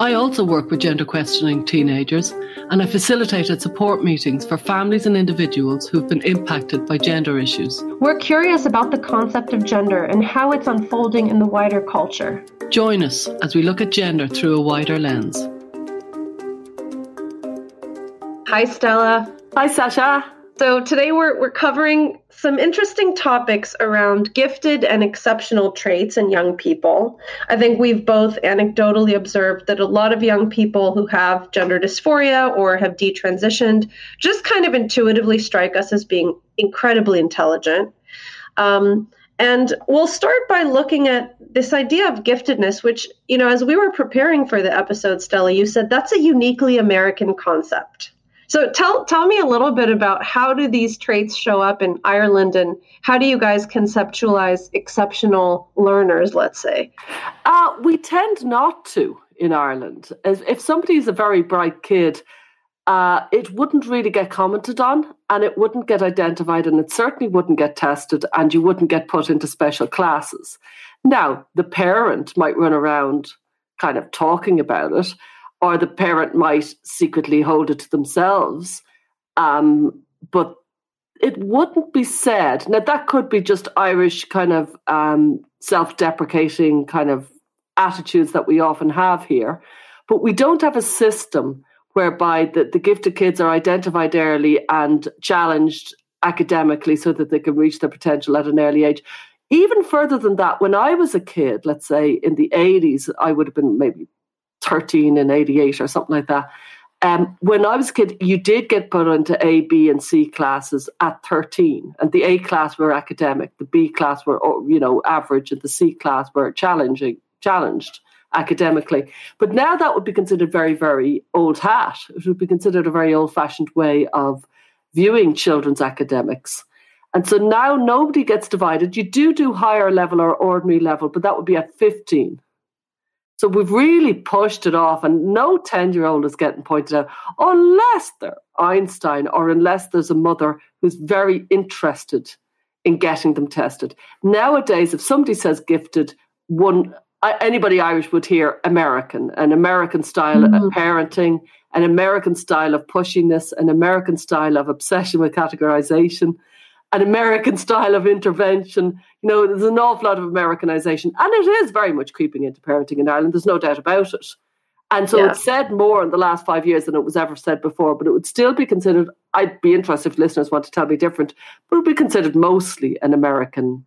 I also work with gender questioning teenagers and I facilitated support meetings for families and individuals who've been impacted by gender issues. We're curious about the concept of gender and how it's unfolding in the wider culture. Join us as we look at gender through a wider lens. Hi, Stella. Hi, Sasha. So today we're we're covering some interesting topics around gifted and exceptional traits in young people. I think we've both anecdotally observed that a lot of young people who have gender dysphoria or have detransitioned just kind of intuitively strike us as being incredibly intelligent. Um, and we'll start by looking at this idea of giftedness, which, you know, as we were preparing for the episode, Stella, you said that's a uniquely American concept. So tell tell me a little bit about how do these traits show up in Ireland and how do you guys conceptualize exceptional learners, let's say? Uh, we tend not to in Ireland. If somebody's a very bright kid, uh, it wouldn't really get commented on and it wouldn't get identified and it certainly wouldn't get tested and you wouldn't get put into special classes. Now, the parent might run around kind of talking about it or the parent might secretly hold it to themselves. Um, but it wouldn't be said. Now, that could be just Irish kind of um, self deprecating kind of attitudes that we often have here. But we don't have a system whereby the, the gifted kids are identified early and challenged academically so that they can reach their potential at an early age. Even further than that, when I was a kid, let's say in the 80s, I would have been maybe 13 and 88 or something like that. Um, when I was a kid, you did get put into A, B, and C classes at 13. And the A class were academic, the B class were, oh, you know, average, and the C class were challenging, challenged academically. But now that would be considered very, very old hat. It would be considered a very old fashioned way of viewing children's academics. And so now nobody gets divided. You do do higher level or ordinary level, but that would be at 15. So we've really pushed it off, and no 10 year old is getting pointed out unless they're Einstein or unless there's a mother who's very interested in getting them tested. Nowadays, if somebody says gifted, one anybody Irish would hear American, an American style mm-hmm. of parenting, an American style of pushiness, an American style of obsession with categorization an American style of intervention. You know, there's an awful lot of Americanization, and it is very much creeping into parenting in Ireland. There's no doubt about it. And so yeah. it's said more in the last five years than it was ever said before, but it would still be considered. I'd be interested if listeners want to tell me different, but it would be considered mostly an American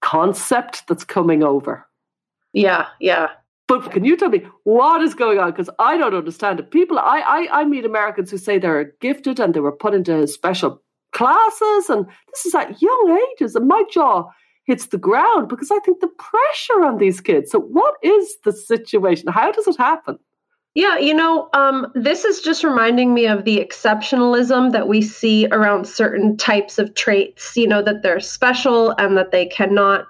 concept that's coming over. Yeah, yeah. But can you tell me what is going on? Because I don't understand it. People, I, I, I meet Americans who say they're gifted and they were put into a special classes. And this is at young ages. And my jaw hits the ground because I think the pressure on these kids. So, what is the situation? How does it happen? Yeah, you know, um, this is just reminding me of the exceptionalism that we see around certain types of traits, you know, that they're special and that they cannot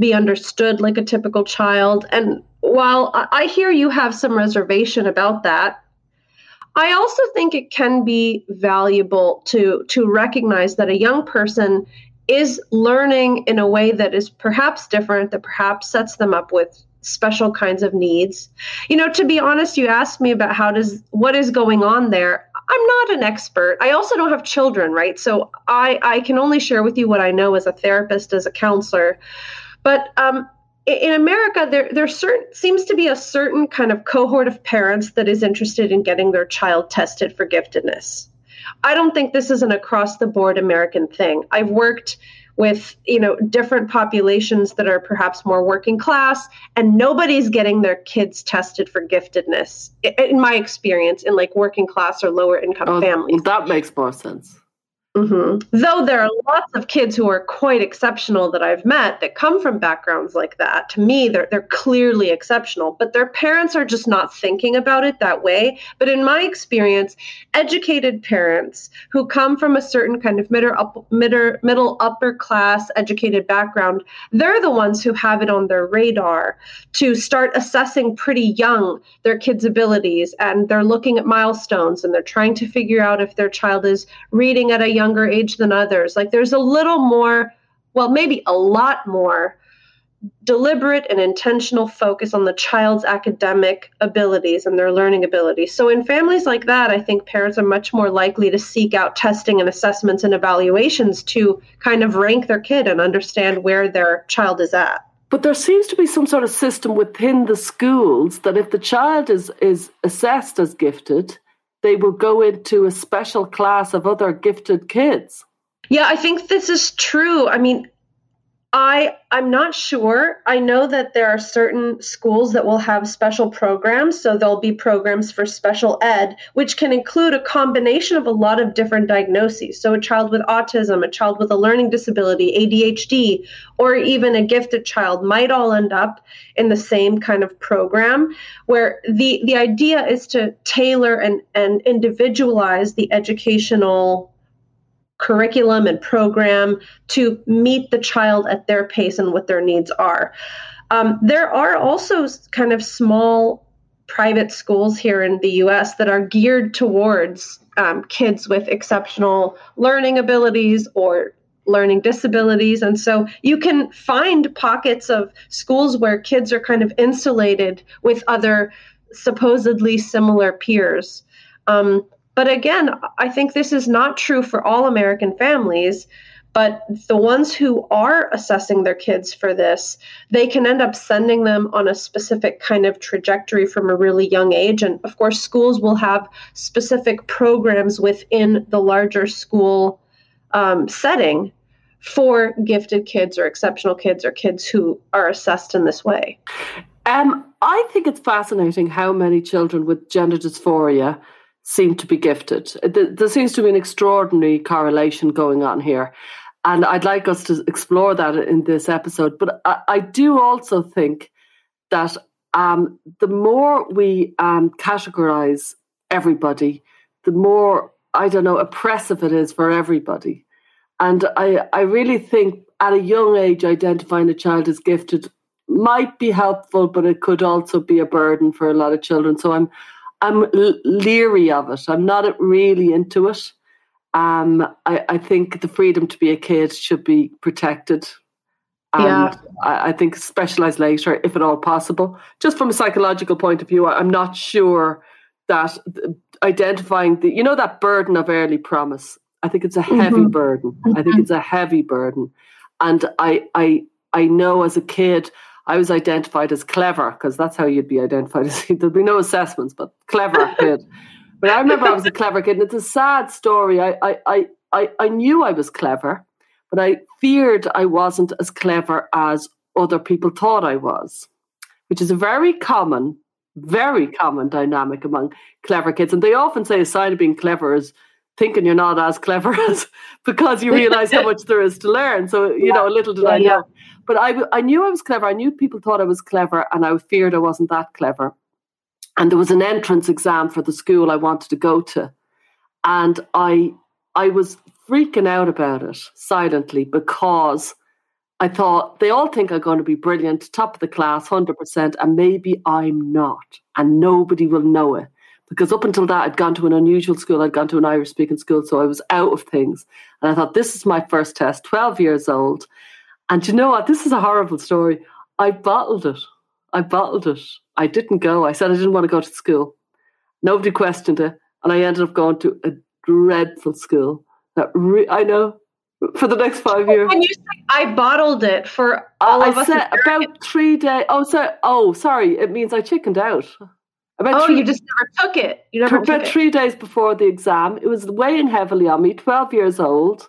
be understood like a typical child. And while I hear you have some reservation about that, I also think it can be valuable to to recognize that a young person is learning in a way that is perhaps different, that perhaps sets them up with special kinds of needs. You know, to be honest, you asked me about how does what is going on there. I'm not an expert. I also don't have children, right? So I I can only share with you what I know as a therapist, as a counselor. But um, in America, there there certain, seems to be a certain kind of cohort of parents that is interested in getting their child tested for giftedness. I don't think this is an across the board American thing. I've worked with you know different populations that are perhaps more working class and nobody's getting their kids tested for giftedness in my experience in like working class or lower income oh, families that makes more sense Mm-hmm. Though there are lots of kids who are quite exceptional that I've met that come from backgrounds like that. To me, they're they're clearly exceptional, but their parents are just not thinking about it that way. But in my experience, educated parents who come from a certain kind of middle up, middle, middle upper class educated background, they're the ones who have it on their radar to start assessing pretty young their kids' abilities and they're looking at milestones and they're trying to figure out if their child is reading at a younger age than others. Like there's a little more, well, maybe a lot more deliberate and intentional focus on the child's academic abilities and their learning abilities. So, in families like that, I think parents are much more likely to seek out testing and assessments and evaluations to kind of rank their kid and understand where their child is at. But there seems to be some sort of system within the schools that if the child is, is assessed as gifted, they will go into a special class of other gifted kids. Yeah, I think this is true. I mean, I I'm not sure. I know that there are certain schools that will have special programs, so there'll be programs for special ed, which can include a combination of a lot of different diagnoses. So a child with autism, a child with a learning disability, ADHD, or even a gifted child might all end up in the same kind of program where the the idea is to tailor and and individualize the educational curriculum and program to meet the child at their pace and what their needs are. Um, there are also kind of small private schools here in the US that are geared towards um, kids with exceptional learning abilities or learning disabilities. And so you can find pockets of schools where kids are kind of insulated with other supposedly similar peers. Um, but again, I think this is not true for all American families. But the ones who are assessing their kids for this, they can end up sending them on a specific kind of trajectory from a really young age. And of course, schools will have specific programs within the larger school um, setting for gifted kids or exceptional kids or kids who are assessed in this way. Um, I think it's fascinating how many children with gender dysphoria seem to be gifted. There seems to be an extraordinary correlation going on here. And I'd like us to explore that in this episode. But I, I do also think that um, the more we um, categorize everybody, the more, I don't know, oppressive it is for everybody. And I, I really think at a young age, identifying a child as gifted might be helpful, but it could also be a burden for a lot of children. So I'm I'm leery of it. I'm not really into it. Um, I, I, think the freedom to be a kid should be protected. And yeah. I, I think specialize later, if at all possible. Just from a psychological point of view, I'm not sure that identifying the, you know, that burden of early promise. I think it's a heavy mm-hmm. burden. I think mm-hmm. it's a heavy burden. And I, I, I know as a kid, I was identified as clever because that's how you'd be identified. As, there'd be no assessments, but clever kid. But I remember I was a clever kid, and it's a sad story. I, I, I, I knew I was clever, but I feared I wasn't as clever as other people thought I was, which is a very common, very common dynamic among clever kids. And they often say a sign of being clever is thinking you're not as clever as because you realize how much there is to learn. So, you yeah. know, little did yeah, I know. Yeah. But I, I knew I was clever. I knew people thought I was clever, and I feared I wasn't that clever. And there was an entrance exam for the school I wanted to go to. And I I was freaking out about it silently because I thought they all think I'm going to be brilliant, top of the class, 100%, and maybe I'm not. And nobody will know it because up until that, I'd gone to an unusual school. I'd gone to an Irish speaking school, so I was out of things. And I thought, this is my first test, 12 years old. And you know what? This is a horrible story. I bottled it. I bottled it. I didn't go. I said I didn't want to go to school. Nobody questioned it. And I ended up going to a dreadful school. That re- I know for the next five years. When you say I bottled it for all I of us, said about three days. Oh, so oh, sorry. It means I chickened out. About oh, three, you just never took it. You never about three days before the exam. It was weighing heavily on me. Twelve years old,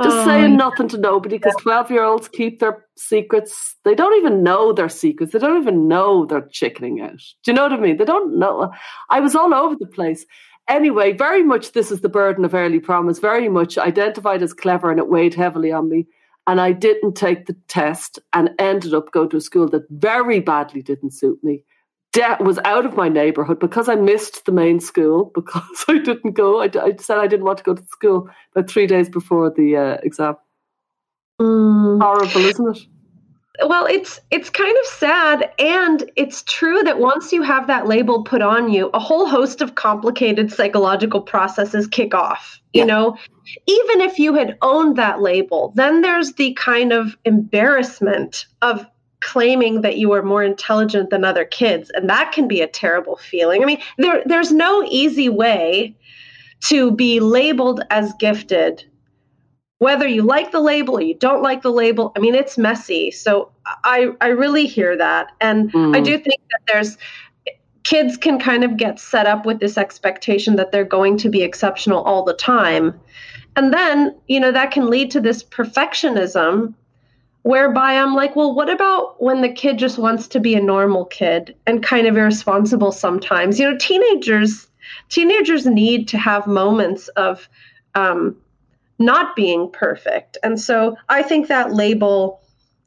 just oh, saying nothing to nobody because twelve-year-olds keep their secrets. They don't even know their secrets. They don't even know they're chickening out. Do you know what I mean? They don't know. I was all over the place. anyway, very much this is the burden of early promise, very much identified as clever and it weighed heavily on me. And I didn't take the test and ended up going to a school that very badly didn't suit me. De- was out of my neighborhood because I missed the main school because I didn't go. I, I said I didn't want to go to school about three days before the uh, exam. Mm. Horrible, isn't it? well it's it's kind of sad and it's true that once you have that label put on you a whole host of complicated psychological processes kick off you know even if you had owned that label then there's the kind of embarrassment of claiming that you are more intelligent than other kids and that can be a terrible feeling. I mean there there's no easy way to be labeled as gifted whether you like the label or you don't like the label. I mean it's messy. So i i really hear that. And mm. i do think that there's kids can kind of get set up with this expectation that they're going to be exceptional all the time. And then you know that can lead to this perfectionism whereby i'm like well what about when the kid just wants to be a normal kid and kind of irresponsible sometimes you know teenagers teenagers need to have moments of um, not being perfect. And so I think that label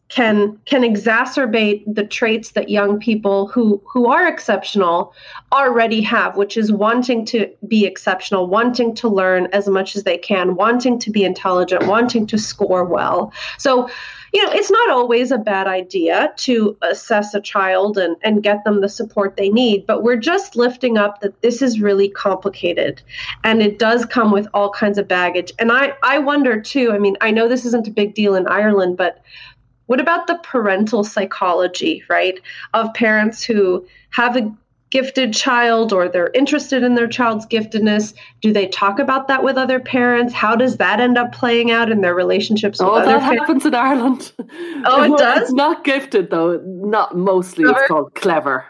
can can exacerbate the traits that young people who who are exceptional already have which is wanting to be exceptional wanting to learn as much as they can wanting to be intelligent wanting to score well so you know, it's not always a bad idea to assess a child and, and get them the support they need, but we're just lifting up that this is really complicated and it does come with all kinds of baggage. And I, I wonder too, I mean, I know this isn't a big deal in Ireland, but what about the parental psychology, right, of parents who have a gifted child or they're interested in their child's giftedness do they talk about that with other parents how does that end up playing out in their relationships with oh that happens in ireland oh it does it's not gifted though not mostly clever? it's called clever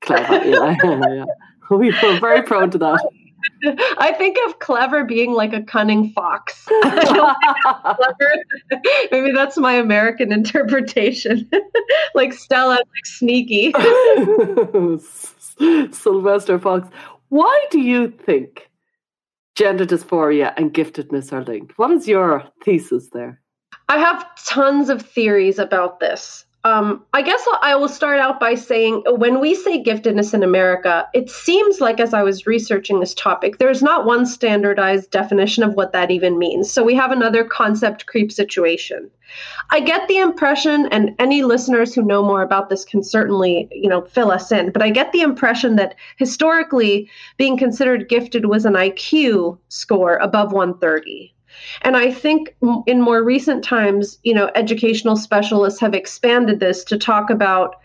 clever yeah, yeah. we are very prone to that I think of clever being like a cunning fox. Maybe that's my American interpretation. like Stella, like sneaky. Sylvester Fox. Why do you think gender dysphoria and giftedness are linked? What is your thesis there? I have tons of theories about this. Um, I guess I will start out by saying when we say giftedness in America, it seems like as I was researching this topic, there's not one standardized definition of what that even means. So we have another concept creep situation. I get the impression, and any listeners who know more about this can certainly, you know, fill us in, but I get the impression that historically being considered gifted was an IQ score above 130. And I think in more recent times, you know, educational specialists have expanded this to talk about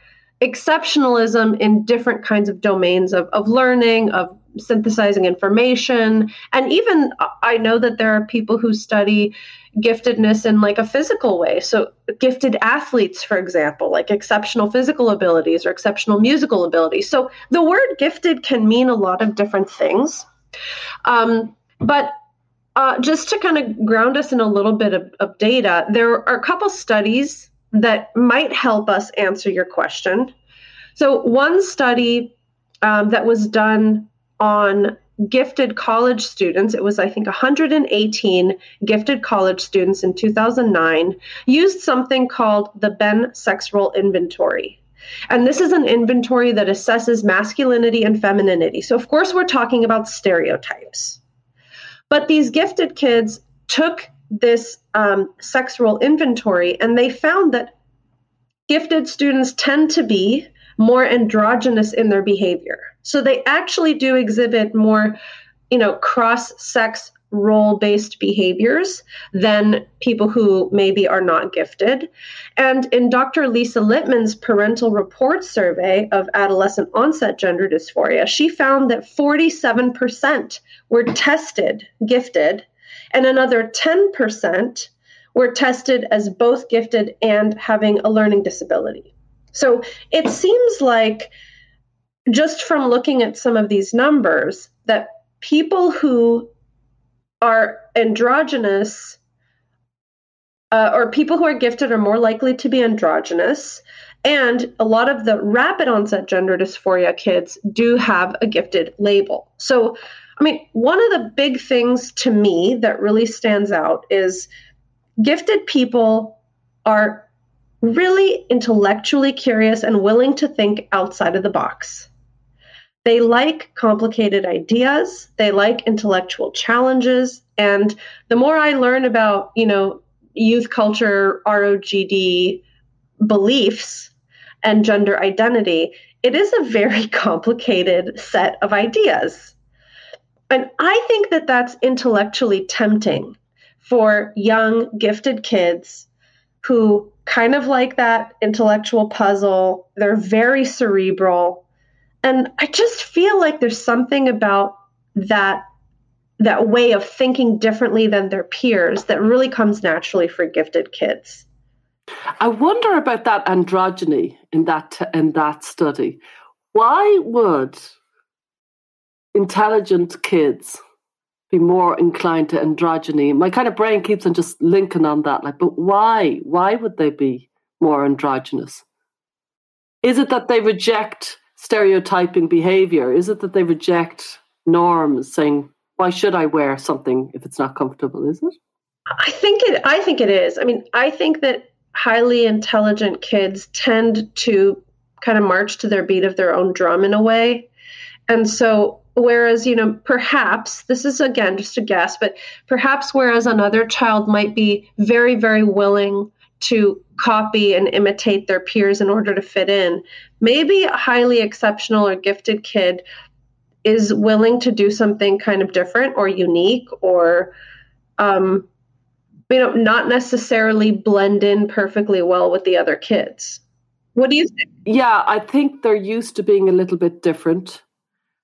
exceptionalism in different kinds of domains of, of learning, of synthesizing information. And even I know that there are people who study giftedness in like a physical way. So, gifted athletes, for example, like exceptional physical abilities or exceptional musical abilities. So, the word gifted can mean a lot of different things. Um, but uh, just to kind of ground us in a little bit of, of data, there are a couple studies that might help us answer your question. So, one study um, that was done on gifted college students, it was, I think, 118 gifted college students in 2009, used something called the Bem Sex Role Inventory. And this is an inventory that assesses masculinity and femininity. So, of course, we're talking about stereotypes. But these gifted kids took this um, inventory and they found that gifted students tend to be more androgynous in their behavior. So they actually do exhibit more, you know, cross sex role based behaviors than people who maybe are not gifted. And in Dr. Lisa Littman's parental report survey of adolescent onset gender dysphoria, she found that 47% were tested gifted, and another 10% were tested as both gifted and having a learning disability. So it seems like just from looking at some of these numbers that people who are androgynous uh, or people who are gifted are more likely to be androgynous. And a lot of the rapid onset gender dysphoria kids do have a gifted label. So I mean, one of the big things to me that really stands out is gifted people are really intellectually curious and willing to think outside of the box. They like complicated ideas, they like intellectual challenges, and the more I learn about, you know, youth culture, ROGD beliefs and gender identity, it is a very complicated set of ideas. And I think that that's intellectually tempting for young, gifted kids who kind of like that intellectual puzzle. They're very cerebral. And I just feel like there's something about that that way of thinking differently than their peers that really comes naturally for gifted kids. I wonder about that androgyny in that in that study. Why would intelligent kids be more inclined to androgyny? My kind of brain keeps on just linking on that. Like, but why? Why would they be more androgynous? Is it that they reject stereotyping behavior? Is it that they reject norms, saying, "Why should I wear something if it's not comfortable?" Is it? I think it. I think it is. I mean, I think that highly intelligent kids tend to kind of march to their beat of their own drum in a way. And so, whereas, you know, perhaps this is again just a guess, but perhaps whereas another child might be very, very willing to copy and imitate their peers in order to fit in, maybe a highly exceptional or gifted kid is willing to do something kind of different or unique or um, you know, not necessarily blend in perfectly well with the other kids. What do you think? Yeah, I think they're used to being a little bit different.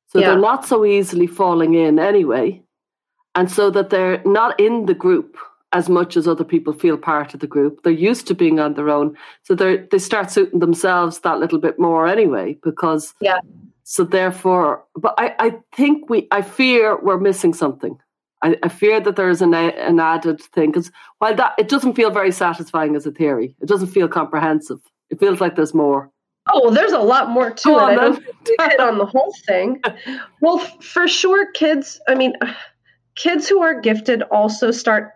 So yeah. they're not so easily falling in anyway. And so that they're not in the group as much as other people feel part of the group. They're used to being on their own. So they they start suiting themselves that little bit more anyway, because yeah. So therefore, but I, I think we I fear we're missing something. I, I fear that there is an, an added thing because while that it doesn't feel very satisfying as a theory, it doesn't feel comprehensive. It feels like there's more. Oh, well, there's a lot more to Go it. On, I don't hit on the whole thing. Well, for sure, kids. I mean, kids who are gifted also start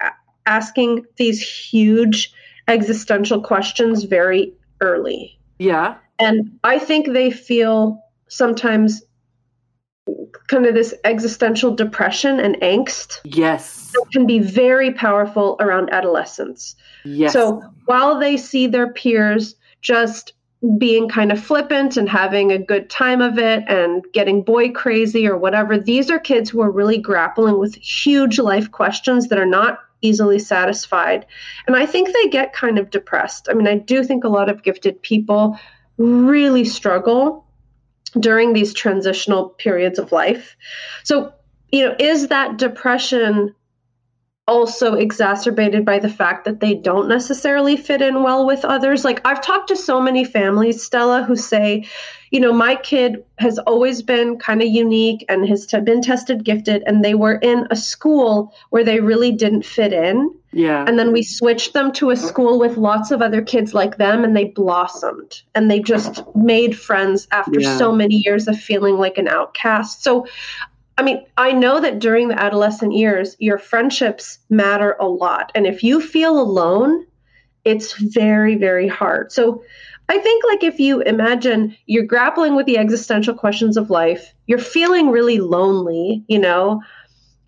asking these huge existential questions very early. Yeah, and I think they feel sometimes kind of this existential depression and angst. Yes. can be very powerful around adolescence. Yes. So while they see their peers just being kind of flippant and having a good time of it and getting boy crazy or whatever, these are kids who are really grappling with huge life questions that are not easily satisfied. And I think they get kind of depressed. I mean, I do think a lot of gifted people really struggle during these transitional periods of life. So, you know, is that depression also exacerbated by the fact that they don't necessarily fit in well with others? Like, I've talked to so many families, Stella, who say, you know, my kid has always been kind of unique and has t- been tested gifted, and they were in a school where they really didn't fit in. Yeah. And then we switched them to a school with lots of other kids like them, and they blossomed and they just made friends after yeah. so many years of feeling like an outcast. So, I mean, I know that during the adolescent years, your friendships matter a lot. And if you feel alone, it's very, very hard. So, I think like if you imagine you're grappling with the existential questions of life, you're feeling really lonely, you know,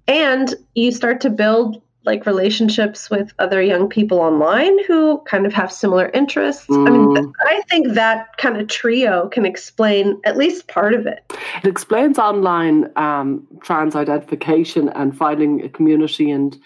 and you start to build like relationships with other young people online who kind of have similar interests. Mm. I mean, mm. I think that kind of trio can explain at least part of it. It explains online um, trans identification and finding a community and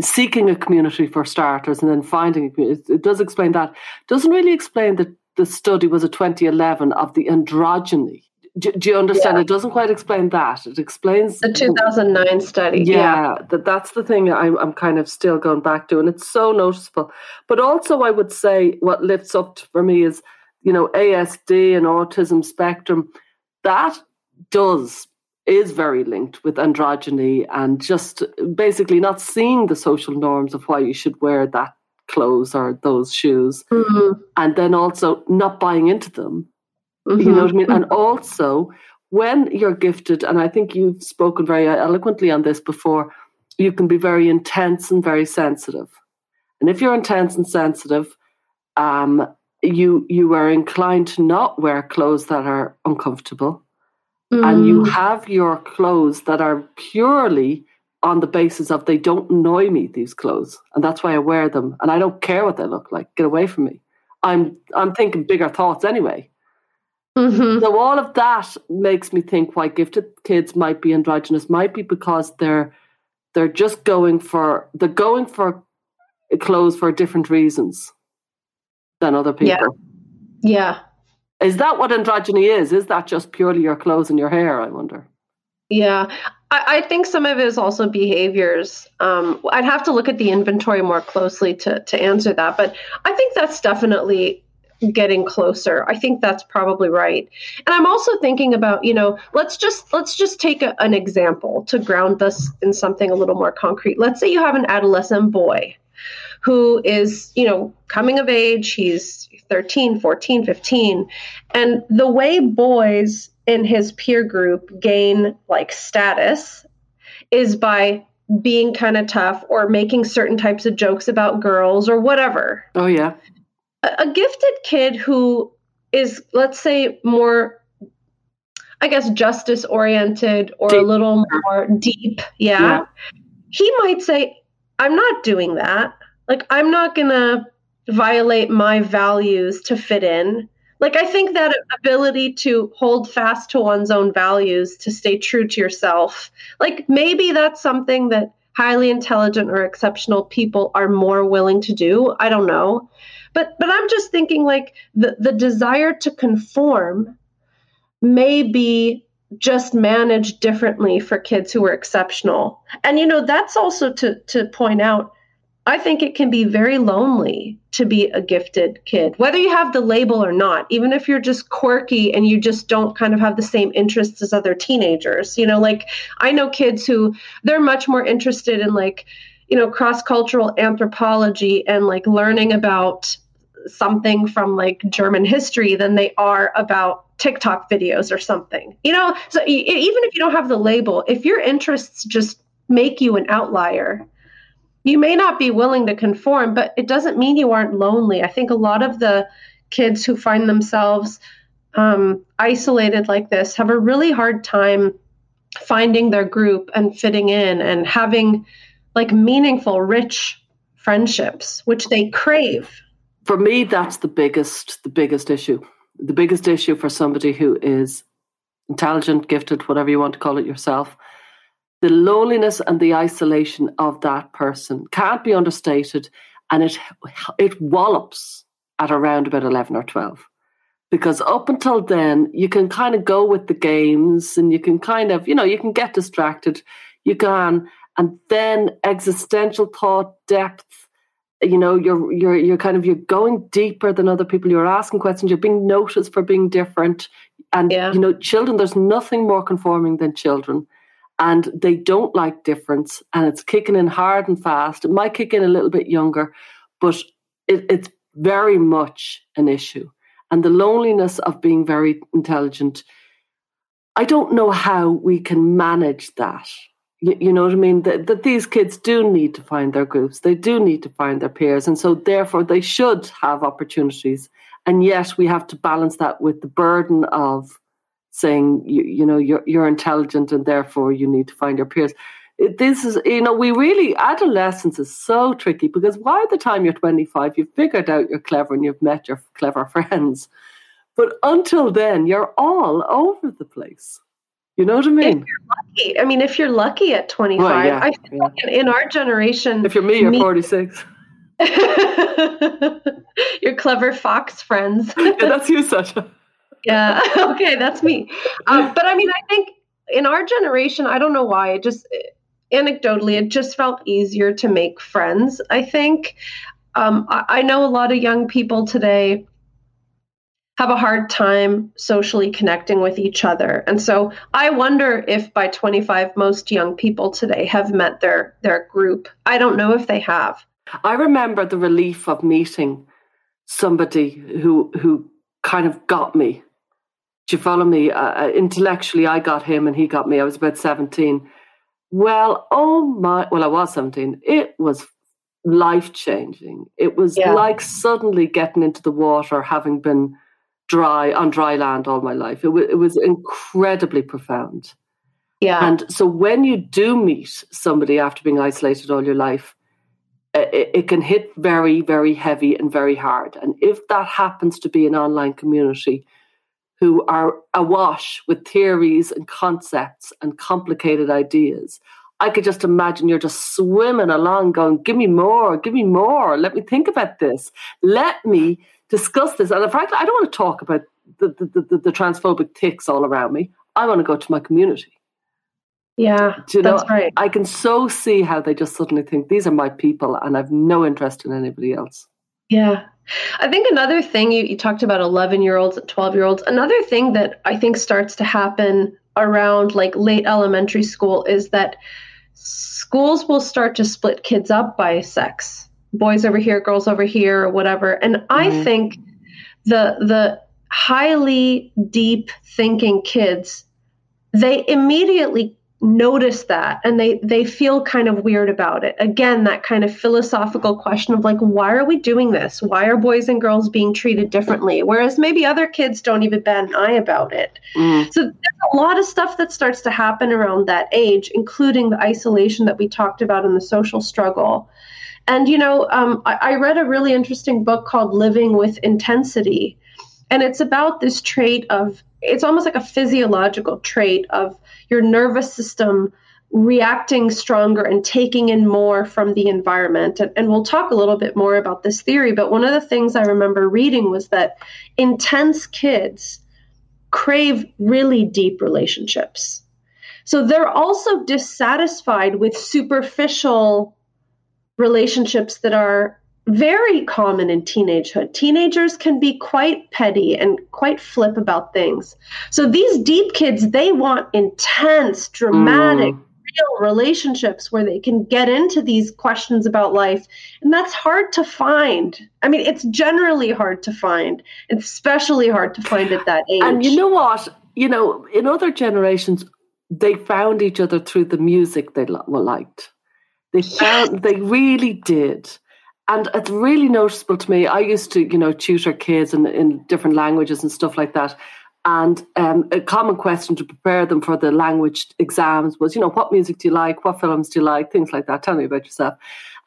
seeking a community for starters and then finding a community. It, it does explain that. It doesn't really explain that the study was a 2011 of the androgyny. Do, do you understand? Yeah. It doesn't quite explain that. It explains the 2009 study. Yeah, yeah. that that's the thing I'm, I'm kind of still going back to, and it's so noticeable. But also, I would say what lifts up for me is, you know, ASD and autism spectrum. That does is very linked with androgyny and just basically not seeing the social norms of why you should wear that clothes or those shoes mm-hmm. and then also not buying into them mm-hmm. you know what i mean and mm-hmm. also when you're gifted, and I think you've spoken very eloquently on this before, you can be very intense and very sensitive. And if you're intense and sensitive, um, you you are inclined to not wear clothes that are uncomfortable, mm. and you mm. have your clothes that are purely on the basis of they don't annoy me these clothes, and that's why I wear them, and I don't care what they look like. Get away from me. I'm I'm thinking bigger thoughts anyway. Mm-hmm. So all of that makes me think why gifted kids might be androgynous might be because they're they're just going for they're going for clothes for different reasons than other people. Yeah. yeah. Is that what androgyny is? Is that just purely your clothes and your hair? I wonder. Yeah, I, I think some of it is also behaviors. Um, I'd have to look at the inventory more closely to to answer that, but I think that's definitely getting closer. I think that's probably right. And I'm also thinking about, you know, let's just let's just take a, an example to ground this in something a little more concrete. Let's say you have an adolescent boy who is, you know, coming of age, he's 13, 14, 15, and the way boys in his peer group gain like status is by being kind of tough or making certain types of jokes about girls or whatever. Oh yeah a gifted kid who is, let's say, more, I guess, justice oriented or deep. a little more deep, yeah, yeah, he might say, I'm not doing that. Like, I'm not going to violate my values to fit in. Like, I think that ability to hold fast to one's own values, to stay true to yourself, like, maybe that's something that highly intelligent or exceptional people are more willing to do. I don't know. But but I'm just thinking like the the desire to conform may be just managed differently for kids who are exceptional. And you know, that's also to to point out I think it can be very lonely to be a gifted kid, whether you have the label or not, even if you're just quirky and you just don't kind of have the same interests as other teenagers. You know, like I know kids who they're much more interested in like you know cross cultural anthropology and like learning about something from like German history than they are about TikTok videos or something. You know, so even if you don't have the label, if your interests just make you an outlier, you may not be willing to conform, but it doesn't mean you aren't lonely. I think a lot of the kids who find themselves um, isolated like this have a really hard time finding their group and fitting in and having like meaningful, rich friendships, which they crave. For me, that's the biggest, the biggest issue. The biggest issue for somebody who is intelligent, gifted, whatever you want to call it yourself, the loneliness and the isolation of that person can't be understated, and it it wallops at around about eleven or twelve because up until then you can kind of go with the games and you can kind of you know you can get distracted you can and then existential thought depth you know you're you're you're kind of you're going deeper than other people. You're asking questions. You're being noticed for being different. And yeah. you know children there's nothing more conforming than children. And they don't like difference. And it's kicking in hard and fast. It might kick in a little bit younger but it, it's very much an issue. And the loneliness of being very intelligent i don't know how we can manage that you, you know what I mean? That, that these kids do need to find their groups, they do need to find their peers, and so therefore they should have opportunities. And yet we have to balance that with the burden of saying, you, you know, you're, you're intelligent and therefore you need to find your peers. this is, you know, we really, adolescence is so tricky because by the time you're 25, you've figured out you're clever and you've met your clever friends. But until then, you're all over the place. You know what I mean? lucky, I mean, if you're lucky at 25, well, yeah, I feel yeah. like in our generation. If you're me, you're me, 46. your clever fox friends. yeah, that's you, Sasha. yeah. Okay, that's me. Um, but I mean, I think in our generation, I don't know why. It just anecdotally, it just felt easier to make friends. I think. Um, I, I know a lot of young people today have a hard time socially connecting with each other. And so I wonder if by 25 most young people today have met their their group. I don't know if they have. I remember the relief of meeting somebody who who kind of got me. Do you follow me? Uh, uh, intellectually, I got him and he got me. I was about 17. Well, oh my, well, I was 17. It was life changing. It was yeah. like suddenly getting into the water, having been dry on dry land all my life. It, w- it was incredibly profound. Yeah. And so when you do meet somebody after being isolated all your life, it, it, can hit very, very heavy and very hard. And if that happens to be an online community who are awash with theories and concepts and complicated ideas, I could just imagine you're just swimming along going, give me more, give me more. Let me think about this. Let me discuss this. And frankly, I don't want to talk about the, the, the, the transphobic ticks all around me. I want to go to my community. Yeah, Do you know, that's right. I can so see how they just suddenly think these are my people and I've no interest in anybody else. Yeah. I think another thing you, you talked about 11 year olds, 12 year olds, another thing that I think starts to happen around like late elementary school is that schools will start to split kids up by sex boys over here girls over here or whatever. And mm-hmm. i think the the highly deep thinking kids they immediately notice that and they they feel kind of weird about it. Again that kind of philosophical question of like why are we doing this? Why are boys and girls being treated differently? Whereas maybe other kids don't even bat an eye about it. Mm. so there's a lot of stuff that starts to happen around that age including the isolation that we talked about in the social struggle and you know um, I, I read a really interesting book called living with intensity and it's about this trait of it's almost like a physiological trait of your nervous system reacting stronger and taking in more from the environment. And, and, we'll talk a little bit more about this theory, but one of the things I remember reading was that intense kids crave really deep relationships. So they're also dissatisfied with superficial relationships that are very common in teenagehood. Teenagers can be quite petty and quite flip about things. So these deep kids, they want intense, dramatic, mm. real relationships where they can get into these questions about life. And that's hard to find. I mean, it's generally hard to find, it's especially hard to find at that age. And you know what? You know, in other generations, they found each other through the music they liked. They found, they really did and it's really noticeable to me. I used to, you know, tutor kids in, in different languages and stuff like that. And um, a common question to prepare them for the language exams was, you know, what music do you like? What films do you like? Things like that. Tell me about yourself.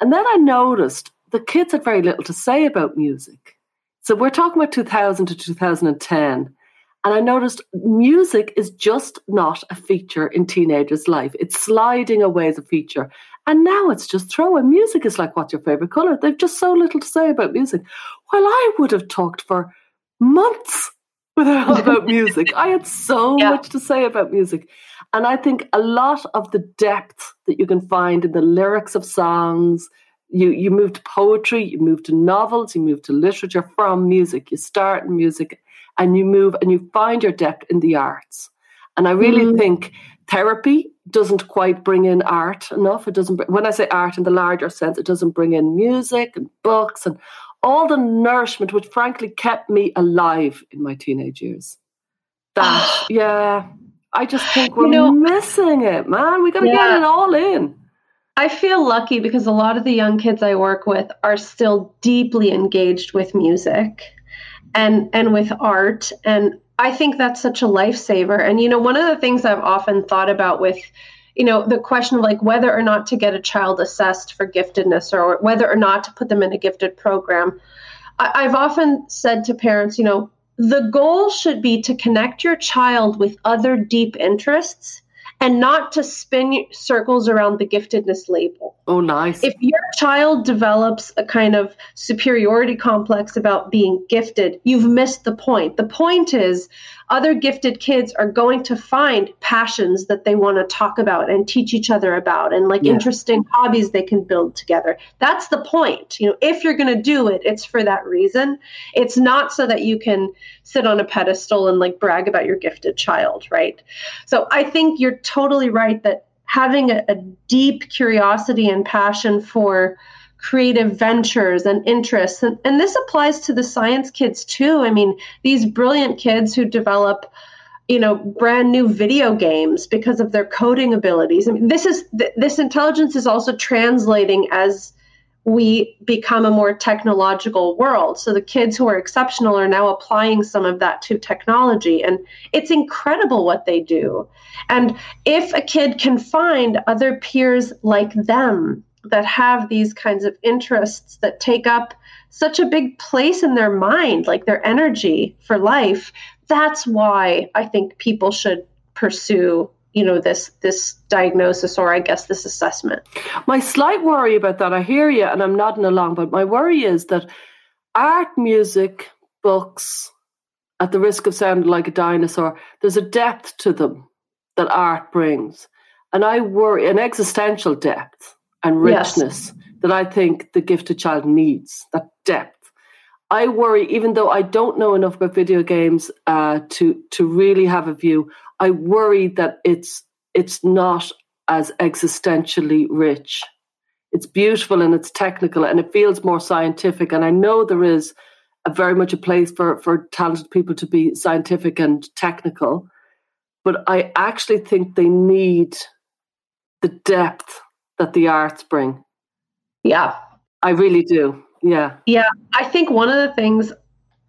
And then I noticed the kids had very little to say about music. So we're talking about 2000 to 2010. And I noticed music is just not a feature in teenagers' life. It's sliding away as a feature. And now it's just throwing. Music is like, what's your favorite color? They've just so little to say about music. While I would have talked for months about music. I had so yeah. much to say about music. And I think a lot of the depth that you can find in the lyrics of songs, you, you move to poetry, you move to novels, you move to literature from music. You start in music and you move and you find your depth in the arts. And I really mm. think therapy doesn't quite bring in art enough. It doesn't. When I say art in the larger sense, it doesn't bring in music and books and all the nourishment which, frankly, kept me alive in my teenage years. That, yeah, I just think we're you know, missing it, man. We got to yeah. get it all in. I feel lucky because a lot of the young kids I work with are still deeply engaged with music and and with art and I think that's such a lifesaver. And, you know, one of the things I've often thought about with, you know, the question of like whether or not to get a child assessed for giftedness or whether or not to put them in a gifted program, I- I've often said to parents, you know, the goal should be to connect your child with other deep interests and not to spin circles around the giftedness label. Oh, nice. If your child develops a kind of superiority complex about being gifted, you've missed the point. The point is, other gifted kids are going to find passions that they want to talk about and teach each other about and like yeah. interesting hobbies they can build together. That's the point. You know, if you're going to do it, it's for that reason. It's not so that you can sit on a pedestal and like brag about your gifted child, right? So I think you're totally right that having a, a deep curiosity and passion for creative ventures and interests. And, and this applies to the science kids too. I mean, these brilliant kids who develop you know brand new video games because of their coding abilities. I mean, this is th- this intelligence is also translating as we become a more technological world. So the kids who are exceptional are now applying some of that to technology. And it's incredible what they do. And if a kid can find other peers like them that have these kinds of interests that take up such a big place in their mind, like their energy for life, that's why I think people should pursue you know this this diagnosis or i guess this assessment. My slight worry about that i hear you and i'm nodding along but my worry is that art music books at the risk of sounding like a dinosaur there's a depth to them that art brings. And i worry an existential depth and richness yes. that i think the gifted child needs that depth I worry, even though I don't know enough about video games uh, to to really have a view. I worry that it's it's not as existentially rich. It's beautiful and it's technical and it feels more scientific. And I know there is a very much a place for for talented people to be scientific and technical, but I actually think they need the depth that the arts bring. Yeah, I really do. Yeah. Yeah. I think one of the things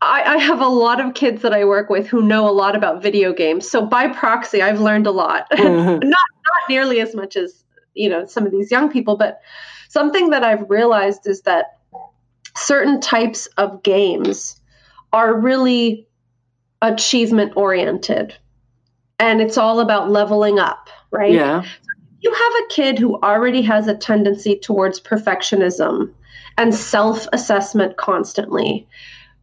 I, I, have a lot of kids that I work with who know a lot about video games. So by proxy, I've learned a lot. Mm-hmm. not not nearly as much as you know some of these young people, but something that I've realized is that certain types of games are really achievement oriented, and it's all about leveling up, right? Yeah. You have a kid who already has a tendency towards perfectionism and self assessment constantly.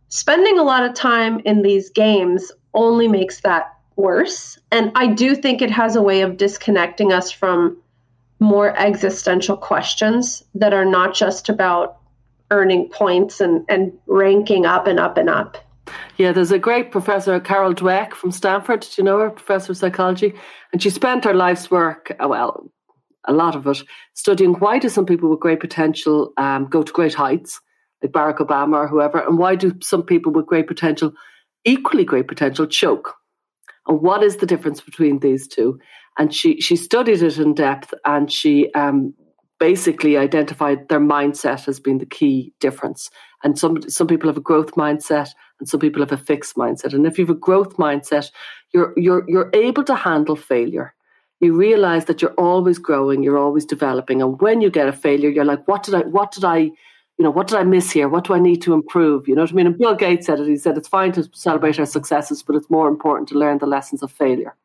Spending a lot of time in these games only makes that worse. And I do think it has a way of disconnecting us from more existential questions that are not just about earning points and, and ranking up and up and up. Yeah, there's a great professor, Carol Dweck from Stanford. Do you know her? Professor of psychology. And she spent her life's work, uh, well, a lot of it, studying why do some people with great potential um, go to great heights, like Barack Obama or whoever, and why do some people with great potential, equally great potential, choke? And what is the difference between these two? And she she studied it in depth, and she um, basically identified their mindset as being the key difference. And some some people have a growth mindset, and some people have a fixed mindset. And if you have a growth mindset, you're you're you're able to handle failure you realize that you're always growing, you're always developing. And when you get a failure, you're like, what did I, what did I, you know, what did I miss here? What do I need to improve? You know what I mean? And Bill Gates said it. He said, it's fine to celebrate our successes, but it's more important to learn the lessons of failure.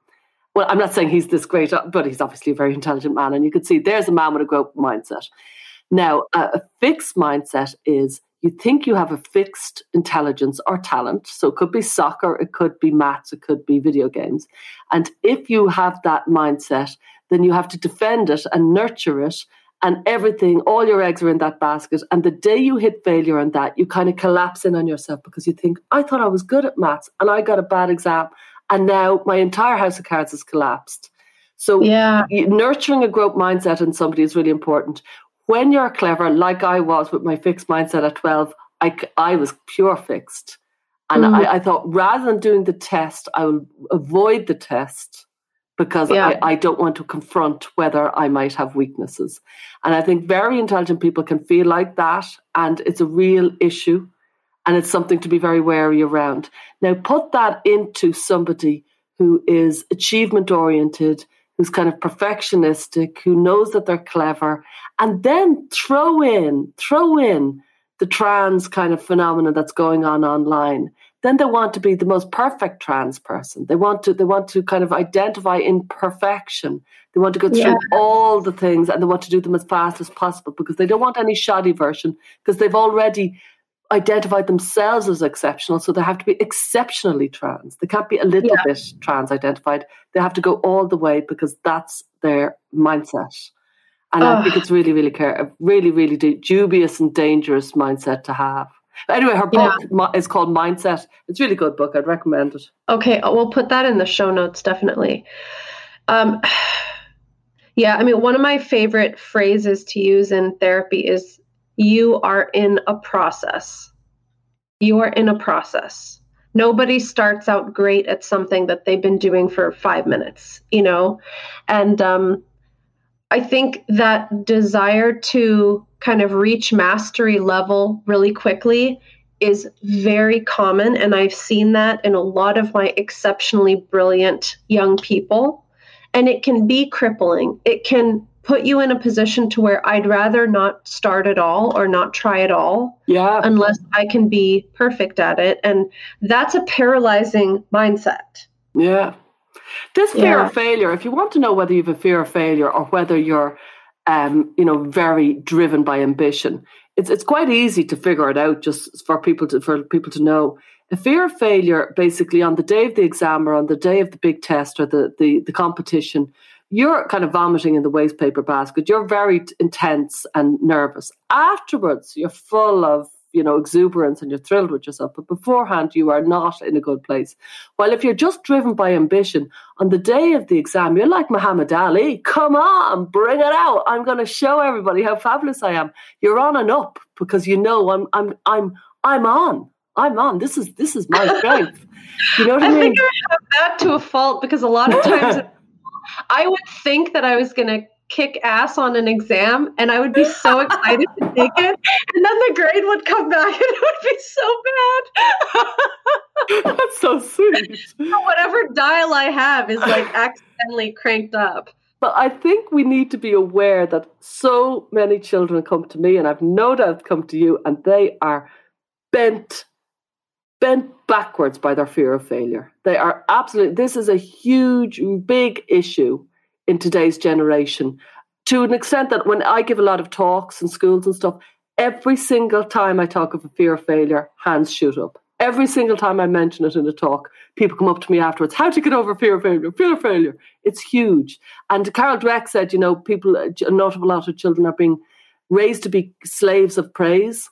Well, I'm not saying he's this great, uh, but he's obviously a very intelligent man. And you can see there's a man with a growth mindset. Now, a fixed mindset is you think you have a fixed intelligence or talent. So it could be soccer, it could be maths, it could be video games. And if you have that mindset, then you have to defend it and nurture it and everything, all your eggs are in that basket. And the day you hit failure on that, you kind of collapse in on yourself because you think, I thought I was good at maths and I got a bad exam. And now my entire house of cards has collapsed. So, yeah. nurturing a growth mindset in somebody is really important when you're clever, like I was with my fixed mindset at 12, I, I was pure fixed. And mm. I, I, thought rather than doing the test, I will avoid the test because yeah. I, I don't want to confront whether I might have weaknesses. And I think very intelligent people can feel like that. And it's a real issue. And it's something to be very wary around. Now, put that into somebody who is achievement oriented, who's kind of perfectionistic, who knows that they're clever, and then throw in, throw in the trans kind of phenomenon that's going on online. Then they want to be the most perfect trans person. They want to they want to kind of identify imperfection. They want to go through yeah. all the things and they want to do them as fast as possible because they don't want any shoddy version because they've already identified themselves as exceptional, so they have to be exceptionally trans. They can't be a little yeah. bit trans identified. They have to go all the way because that's their mindset. And I think it's really, really care, a really, really dubious and dangerous mindset to have. But anyway, her book yeah. is called Mindset. It's a really good book. I'd recommend it. Okay, we'll put that in the show notes definitely. Um, yeah, I mean, one of my favorite phrases to use in therapy is you are in a process. You are in a process. Nobody starts out great at something that they've been doing for five minutes, you know? And um, I think that desire to kind of reach mastery level really quickly is very common. And I've seen that in a lot of my exceptionally brilliant young people. And it can be crippling. It can put you in a position to where I'd rather not start at all or not try at all. Yeah. Unless I can be perfect at it. And that's a paralyzing mindset. Yeah. This fear yeah. of failure, if you want to know whether you have a fear of failure or whether you're um, you know, very driven by ambition, it's it's quite easy to figure it out just for people to for people to know. A fear of failure basically on the day of the exam or on the day of the big test or the, the, the competition, you're kind of vomiting in the waste paper basket. You're very intense and nervous. Afterwards, you're full of you know exuberance and you're thrilled with yourself but beforehand you are not in a good place. Well if you're just driven by ambition on the day of the exam you're like muhammad ali. Come on bring it out. I'm going to show everybody how fabulous i am. You're on and up because you know i'm i'm i'm i'm on. I'm on. This is this is my strength. You know what i, I mean? Think i have that to a fault because a lot of times I would think that I was going to kick ass on an exam and I would be so excited to take it. And then the grade would come back and it would be so bad. That's so sweet. whatever dial I have is like accidentally cranked up. But I think we need to be aware that so many children come to me, and I've no doubt come to you, and they are bent, bent backwards by their fear of failure. They are absolutely, this is a huge, big issue in today's generation to an extent that when I give a lot of talks in schools and stuff, every single time I talk of a fear of failure, hands shoot up. Every single time I mention it in a talk, people come up to me afterwards. How to get over fear of failure? Fear of failure. It's huge. And Carol Dweck said, you know, people, of a lot of children are being raised to be slaves of praise.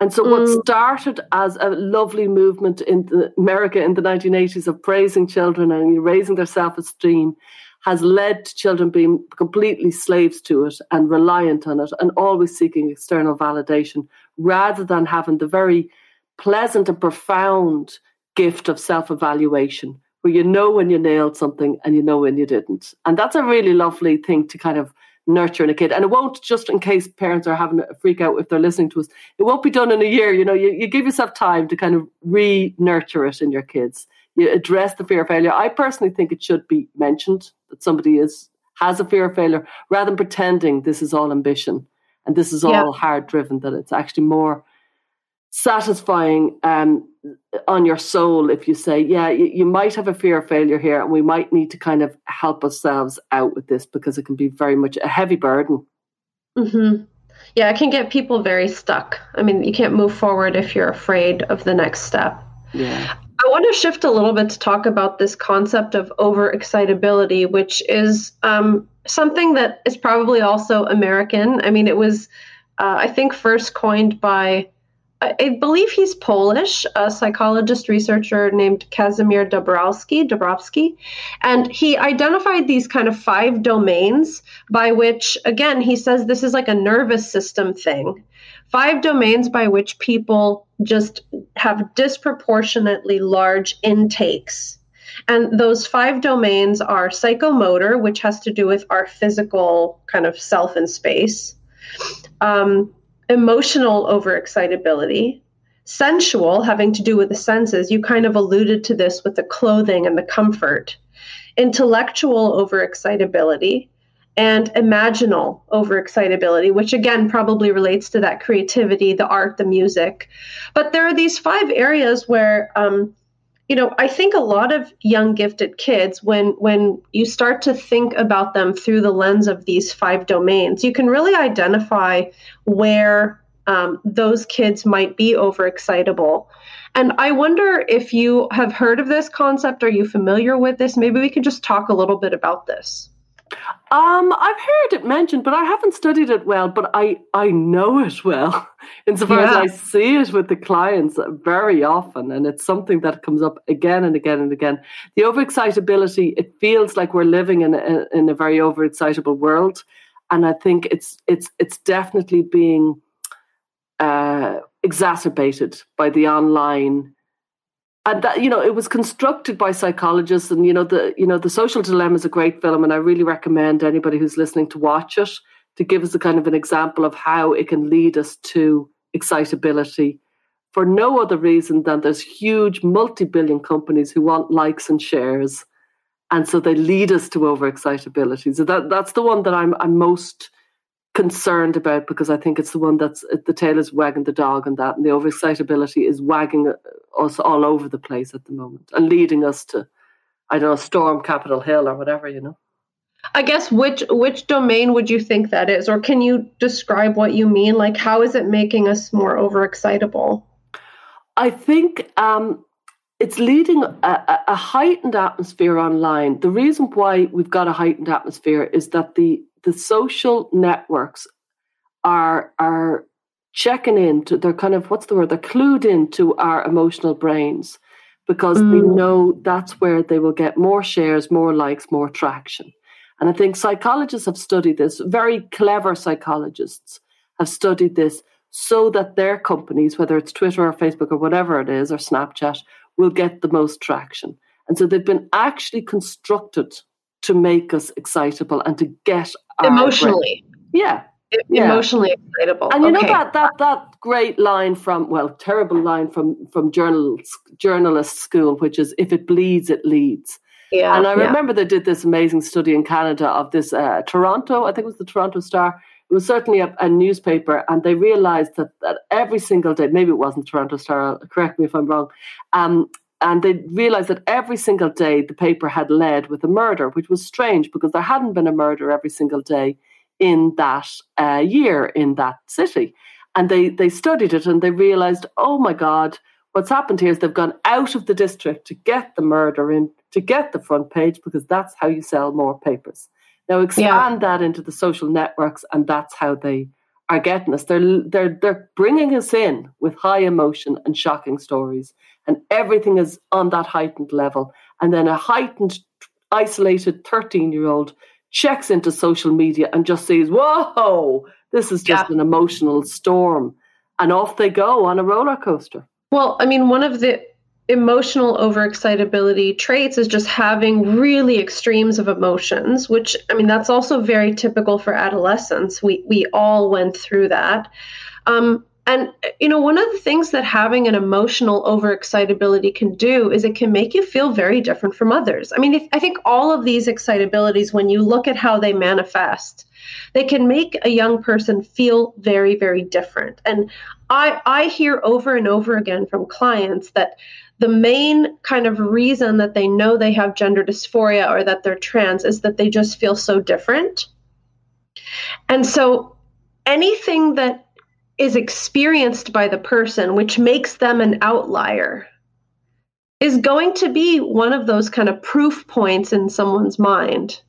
And so, mm. what started as a lovely movement in America in the 1980s of praising children and raising their self esteem has led to children being completely slaves to it and reliant on it and always seeking external validation rather than having the very pleasant and profound gift of self evaluation where you know when you nailed something and you know when you didn't. And that's a really lovely thing to kind of nurture in a kid. And it won't just in case parents are having a freak out if they're listening to us, it won't be done in a year. You know, you, you give yourself time to kind of re nurture it in your kids you address the fear of failure. I personally think it should be mentioned that somebody is has a fear of failure rather than pretending this is all ambition and this is all yeah. hard driven. That it's actually more satisfying um, on your soul if you say, yeah, you, you, might have a fear of failure here, and we might need to kind of help ourselves out with this because it can be very much a heavy burden. Mm-hmm. Yeah, it can get people very stuck. I mean, you can't move forward if you're afraid of the next step. Yeah. I want to shift a little bit to talk about this concept of overexcitability, which is um, something that is probably also American. I mean, it was, uh, I think, first coined by, I believe he's Polish, a psychologist researcher named Kazimir Dabrowski, Dabrowski, and he identified these kind of five domains by which, again, he says this is like a nervous system thing. Five domains by which people just have disproportionately large intakes. And those five domains are psychomotor, which has to do with our physical kind of self and space, um, emotional overexcitability, sensual, having to do with the senses. You kind of alluded to this with the clothing and the comfort, intellectual overexcitability, and imaginal overexcitability, which again probably relates to that creativity, the art, the music. But there are these five areas where, um, you know, I think a lot of young gifted kids, when when you start to think about them through the lens of these five domains, you can really identify where um, those kids might be overexcitable. And I wonder if you have heard of this concept. Are you familiar with this? Maybe we could just talk a little bit about this. Um, I've heard it mentioned, but I haven't studied it well. But I I know it well, insofar yeah. as I see it with the clients very often, and it's something that comes up again and again and again. The overexcitability. It feels like we're living in a, in a very overexcitable world, and I think it's it's it's definitely being uh, exacerbated by the online and that you know it was constructed by psychologists and you know the you know the social dilemma is a great film and i really recommend anybody who's listening to watch it to give us a kind of an example of how it can lead us to excitability. For no other reason than there's huge multi-billion companies who want likes and shares and so they lead us to overexcitability. So that that's the one that i'm i'm most concerned about because I think it's the one that's the tail is wagging the dog and that and the overexcitability is wagging us all over the place at the moment and leading us to I don't know storm Capitol Hill or whatever you know. I guess which which domain would you think that is or can you describe what you mean like how is it making us more overexcitable? I think um, it's leading a, a heightened atmosphere online. The reason why we've got a heightened atmosphere is that the the social networks are are checking into they're kind of what's the word? They're clued into our emotional brains because mm. they know that's where they will get more shares more likes more traction. And i think psychologists have studied this very clever psychologists have studied this so that their companies whether it's twitter or facebook or whatever it is or snapchat will get the most traction. And so they've been actually constructed to make us excitable and to get emotionally. Yeah. yeah. Emotionally excitable. And you okay. know that that that great line from well, terrible line from from journalists journalist school, which is if it bleeds, it leads. Yeah, and I yeah. remember they did this amazing study in Canada of this uh, Toronto, I think it was the Toronto Star. It was certainly a, a, newspaper, and they realized that, that every single day, maybe it wasn't Toronto Star, correct me if I'm wrong, um, and they realized that every single day the paper had led with a murder, which was strange because there hadn't been a murder every single day in that uh, year in that city. And they, they studied it and they realized, oh my God, what's happened here is they've gone out of the district to get the murder in, to get the front page, because that's how you sell more papers. Now expand yeah. that into the social networks, and that's how they are getting us. They're they're they're bringing us in with high emotion and shocking stories, and everything is on that heightened level. And then a heightened, isolated thirteen-year-old checks into social media and just sees, "Whoa, this is just yeah. an emotional storm," and off they go on a roller coaster. Well, I mean, one of the emotional overexcitability traits is just having really extremes of emotions which i mean that's also very typical for adolescence we we all went through that. Um, and you know one of the things that having an emotional overexcitability can do is it can make you feel very different from others. I mean if, i think all of these excitabilities when you look at how they manifest they can make a young person feel very very different. And i i hear over and over again from clients that the main kind of reason that they know they have gender dysphoria or that they're trans is that they just feel so different. And so anything that is experienced by the person, which makes them an outlier, is going to be one of those kind of proof points in someone's mind.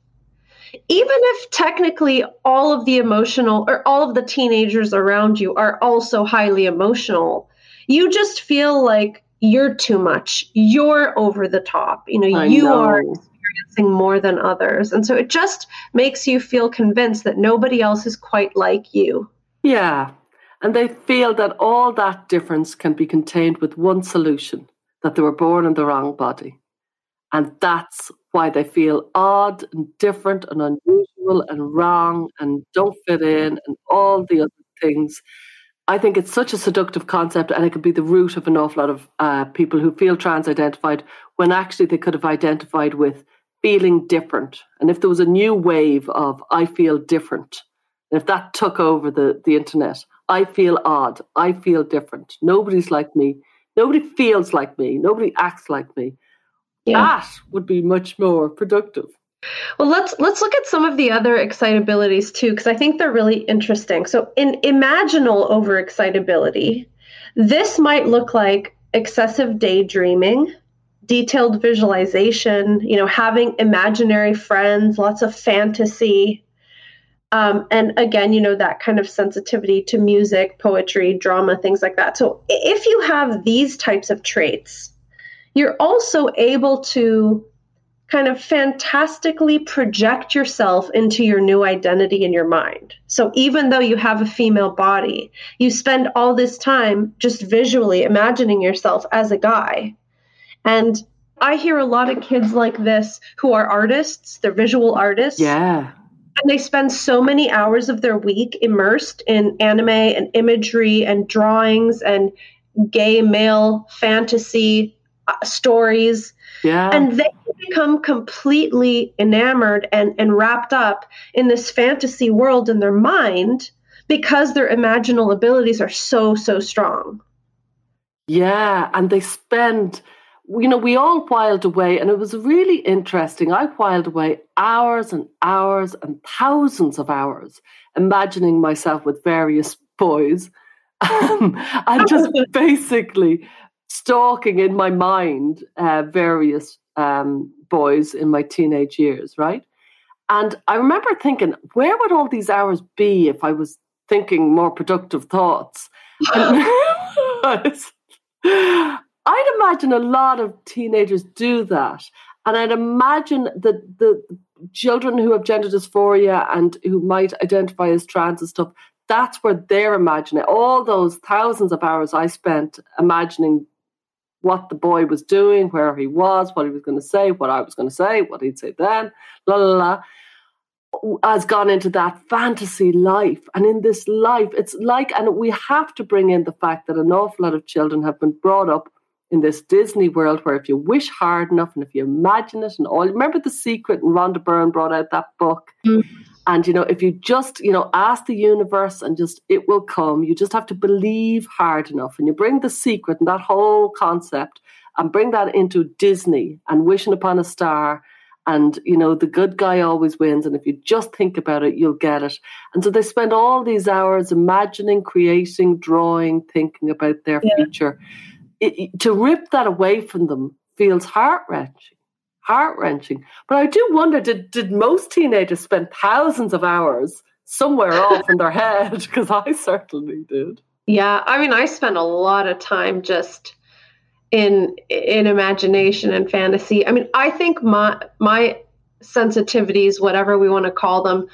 Even if technically all of the emotional or all of the teenagers around you are also highly emotional, you just feel like you're too much. You're over the top. You know I you know. are experiencing more than others. And so it just makes you feel convinced that nobody else is quite like you. Yeah. And they feel that all that difference can be contained with one solution that they were born in the wrong body. And that's why they feel odd and different and unusual and wrong and don't fit in and all the other things I think it's such a seductive concept, and it could be the root of an awful lot of uh, people who feel trans identified when actually they could have identified with feeling different. And if there was a new wave of I feel different, if that took over the, the internet, I feel odd, I feel different, nobody's like me, nobody feels like me, nobody acts like me, yeah. that would be much more productive. Well, let's let's look at some of the other excitabilities too, because I think they're really interesting. So, in imaginal overexcitability, this might look like excessive daydreaming, detailed visualization, you know, having imaginary friends, lots of fantasy, um, and again, you know, that kind of sensitivity to music, poetry, drama, things like that. So, if you have these types of traits, you're also able to kind of fantastically project yourself into your new identity in your mind. So even though you have a female body, you spend all this time just visually imagining yourself as a guy. And I hear a lot of kids like this who are artists, they're visual artists. Yeah. And they spend so many hours of their week immersed in anime and imagery and drawings and gay male fantasy uh, stories. Yeah. And they become completely enamored and, and wrapped up in this fantasy world in their mind because their imaginal abilities are so, so strong. Yeah. And they spend you know, we all whiled away, and it was really interesting. I whiled away hours and hours and thousands of hours imagining myself with various boys um, and just basically stalking in my mind uh, various um, boys in my teenage years, right? And I remember thinking, where would all these hours be if I was thinking more productive thoughts? I'd imagine a lot of teenagers do that. And I'd imagine that the children who have gender dysphoria and who might identify as trans and stuff, that's where they're imagining all those thousands of hours I spent imagining what the boy was doing, where he was, what he was going to say, what I was going to say, what he'd say then, la la la, has gone into that fantasy life. And in this life, it's like, and we have to bring in the fact that an awful lot of children have been brought up in this Disney world where if you wish hard enough and if you imagine it and all, remember The Secret and Rhonda Byrne brought out that book. Mm. And, you know, if you just, you know, ask the universe and just, it will come. You just have to believe hard enough. And you bring The Secret and that whole concept and bring that into Disney and wishing upon a star. And, you know, the good guy always wins. And if you just think about it, you'll get it. And so they spend all these hours imagining, creating, drawing, thinking about their yeah. future it, to rip that away from them feels heart wrenching, heart wrenching. But I do wonder did, did most teenagers spend thousands of hours somewhere off in their head? Because I certainly did. Yeah, I mean, I spent a lot of time just in in imagination and fantasy. I mean, I think my my sensitivities, whatever we want to call them,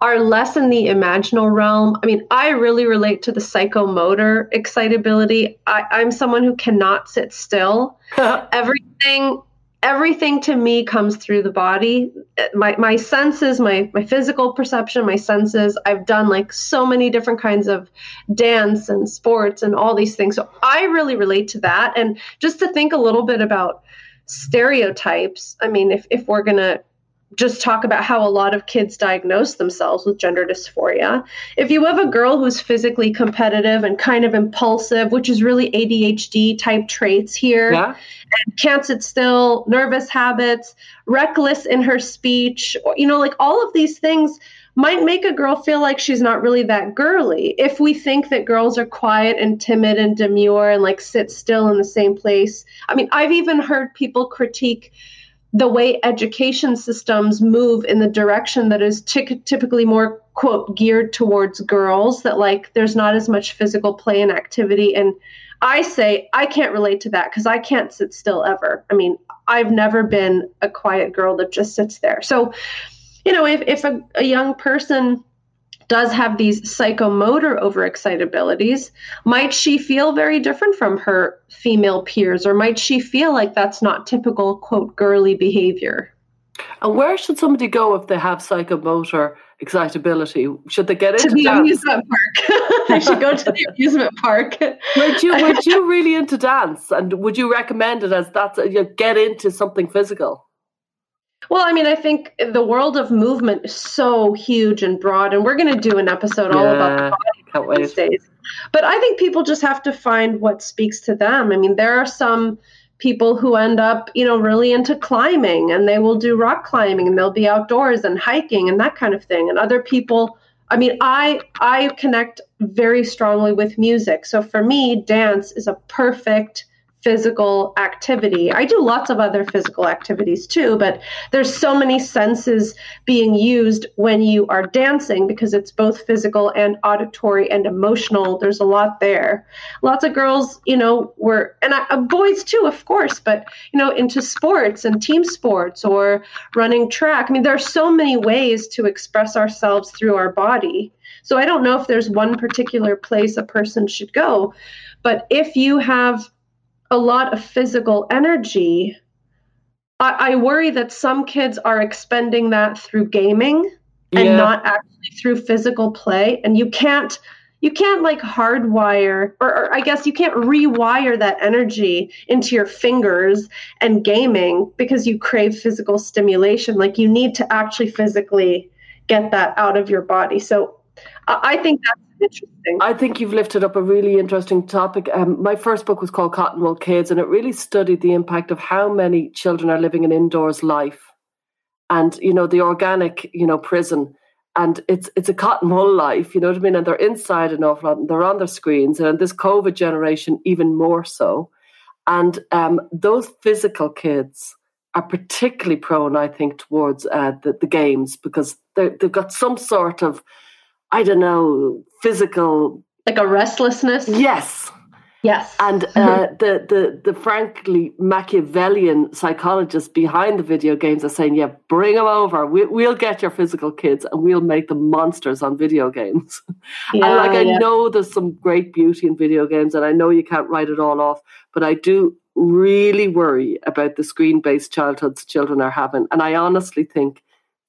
are less in the imaginal realm. I mean, I really relate to the psychomotor excitability. I, I'm someone who cannot sit still. everything, everything to me comes through the body. My my senses, my my physical perception, my senses. I've done like so many different kinds of dance and sports and all these things. So I really relate to that. And just to think a little bit about stereotypes. I mean, if if we're gonna just talk about how a lot of kids diagnose themselves with gender dysphoria. If you have a girl who's physically competitive and kind of impulsive, which is really ADHD type traits here, yeah. and can't sit still, nervous habits, reckless in her speech, you know, like all of these things might make a girl feel like she's not really that girly. If we think that girls are quiet and timid and demure and like sit still in the same place. I mean, I've even heard people critique the way education systems move in the direction that is t- typically more quote geared towards girls that like there's not as much physical play and activity. And i say i can't relate to that because i can't sit still ever. I mean i've never been a quiet girl that just sits there. So you know if, if a, a young person does have these psychomotor overexcitabilities, might she feel very different from her female peers, or might she feel like that's not typical, quote, girly behavior? And where should somebody go if they have psychomotor excitability? Should they get into to the dance? amusement park? they should go to the amusement park. would you would you really into dance, and would you recommend it as that's uh, you get into something physical? Well, I mean, I think the world of movement is so huge and broad, and we're going to do an episode all about the body these days. But I think people just have to find what speaks to them. I mean, there are some people who end up, you know, really into climbing, and they will do rock climbing, and they'll be outdoors and hiking and that kind of thing. And other people, I mean, I I connect very strongly with music. So for me, dance is a perfect physical activity. I do lots of other physical activities too, but there's so many senses being used when you are dancing because it's both physical and auditory and emotional. There's a lot there. Lots of girls, you know, were and I, uh, boys too, of course, but you know, into sports and team sports or running track. I mean, there are so many ways to express ourselves through our body. So I don't know if there's one particular place a person should go, but if you have a lot of physical energy, I, I worry that some kids are expending that through gaming and yeah. not actually through physical play. And you can't you can't like hardwire or, or, i guess you can't rewire that energy into your fingers and gaming because you crave physical stimulation like you need to actually physically get that out of your body so i think that's interesting i think you've lifted up a really interesting topic um, my first book was called cotton wool kids and it really studied the impact of how many children are living an indoors life and you know the organic you know prison and it's it's a cotton wool life, you know what I mean? And they're inside an awful lot, and they're on their screens, and this COVID generation even more so. And um, those physical kids are particularly prone, I think, towards uh, the, the games because they've got some sort of, I don't know, physical like a restlessness. Yes, Yes. And uh, the, the, the frankly Machiavellian psychologists behind the video games are saying, yeah, bring them over. We, we'll get your physical kids and we'll make them monsters on video games. Yeah, and like, I yeah. know there's some great beauty in video games and I know you can't write it all off, but I do really worry about the screen based childhoods children are having. And I honestly think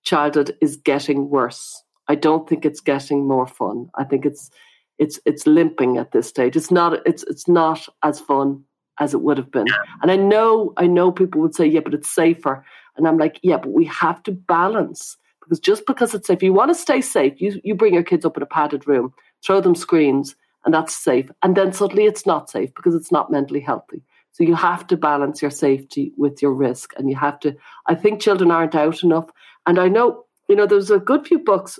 childhood is getting worse. I don't think it's getting more fun. I think it's it's it's limping at this stage. It's not it's it's not as fun as it would have been. And I know I know people would say, yeah, but it's safer. And I'm like, yeah, but we have to balance because just because it's safe, you want to stay safe. You you bring your kids up in a padded room, throw them screens, and that's safe. And then suddenly it's not safe because it's not mentally healthy. So you have to balance your safety with your risk, and you have to. I think children aren't out enough, and I know you know there's a good few books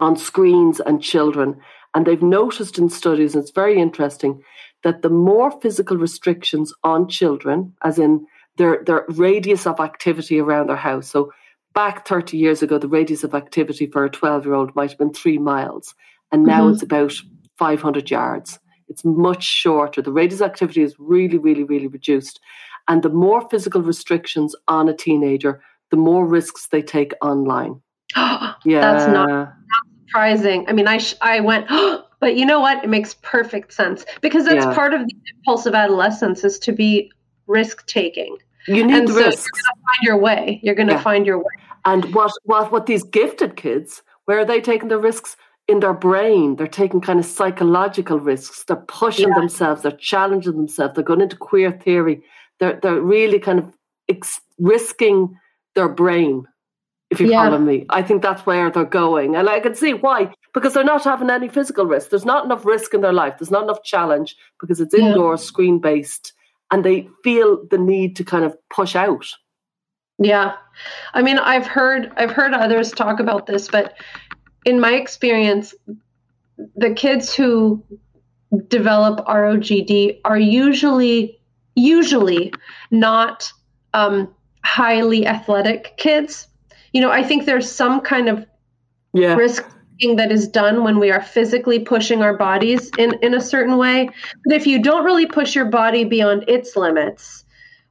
on screens and children and they've noticed in studies, and it's very interesting, that the more physical restrictions on children, as in their, their radius of activity around their house. So back 30 years ago, the radius of activity for a 12 year old might have been three miles. And now mm-hmm. it's about 500 yards. It's much shorter. The radius of activity is really, really, really reduced. And the more physical restrictions on a teenager, the more risks they take online. yeah. That's not surprising. I mean, I sh- I went, oh, but you know what? It makes perfect sense because that's yeah. part of the impulse of adolescence is to be risk taking. You need and so risks. You're to find your way. You're going to yeah. find your way. And what what what these gifted kids? Where are they taking the risks? In their brain, they're taking kind of psychological risks. They're pushing yeah. themselves. They're challenging themselves. They're going into queer theory. They're they're really kind of ex- risking their brain if you yeah. follow me. I think that's where they're going. And I can see why, because they're not having any physical risk. There's not enough risk in their life. There's not enough challenge because it's indoor, yeah. screen based, and they feel the need to kind of push out. Yeah. I mean, I've heard I've heard others talk about this, but in my experience, the kids who develop ROGD are usually usually not um, highly athletic kids you know, I think there's some kind of yeah. risk that is done when we are physically pushing our bodies in, in a certain way. But if you don't really push your body beyond its limits,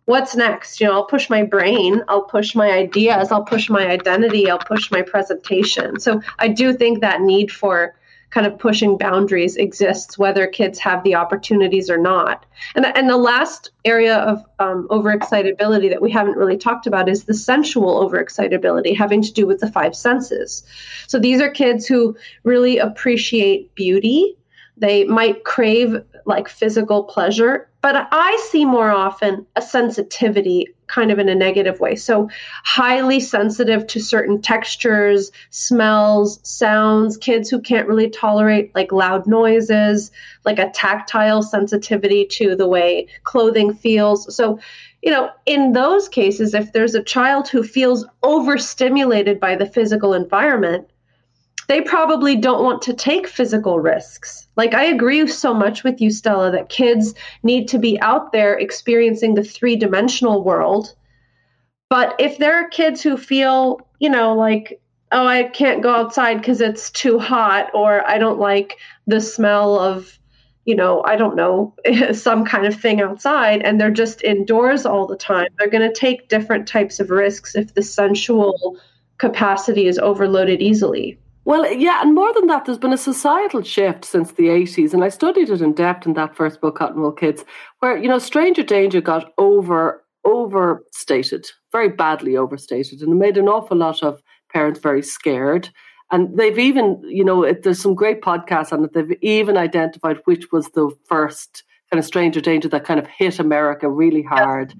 what's next? You know, I'll push my brain, I'll push my ideas, I'll push my identity, I'll push my presentation. So I do think that need for kind of pushing boundaries exists, whether kids have the opportunities or not. And, and the last area of um, overexcitability that we haven't really talked about is the sensual overexcitability, having to do with the five senses. So these are kids who really appreciate beauty. They might crave like physical pleasure, but I see more often a sensitivity kind of in a negative way. So, highly sensitive to certain textures, smells, sounds, kids who can't really tolerate like loud noises, like a tactile sensitivity to the way clothing feels. So, you know, in those cases, if there's a child who feels overstimulated by the physical environment, they probably don't want to take physical risks. Like, I agree so much with you, Stella, that kids need to be out there experiencing the three dimensional world. But if there are kids who feel, you know, like, oh, I can't go outside because it's too hot, or I don't like the smell of, you know, I don't know, some kind of thing outside, and they're just indoors all the time, they're going to take different types of risks if the sensual capacity is overloaded easily. Well, yeah, and more than that, there's been a societal shift since the 80s, and I studied it in depth in that first book, Cotton Wool Kids, where, you know, stranger danger got over overstated, very badly overstated, and it made an awful lot of parents very scared. And they've even, you know, it, there's some great podcasts on it. They've even identified which was the first kind of stranger danger that kind of hit America really hard.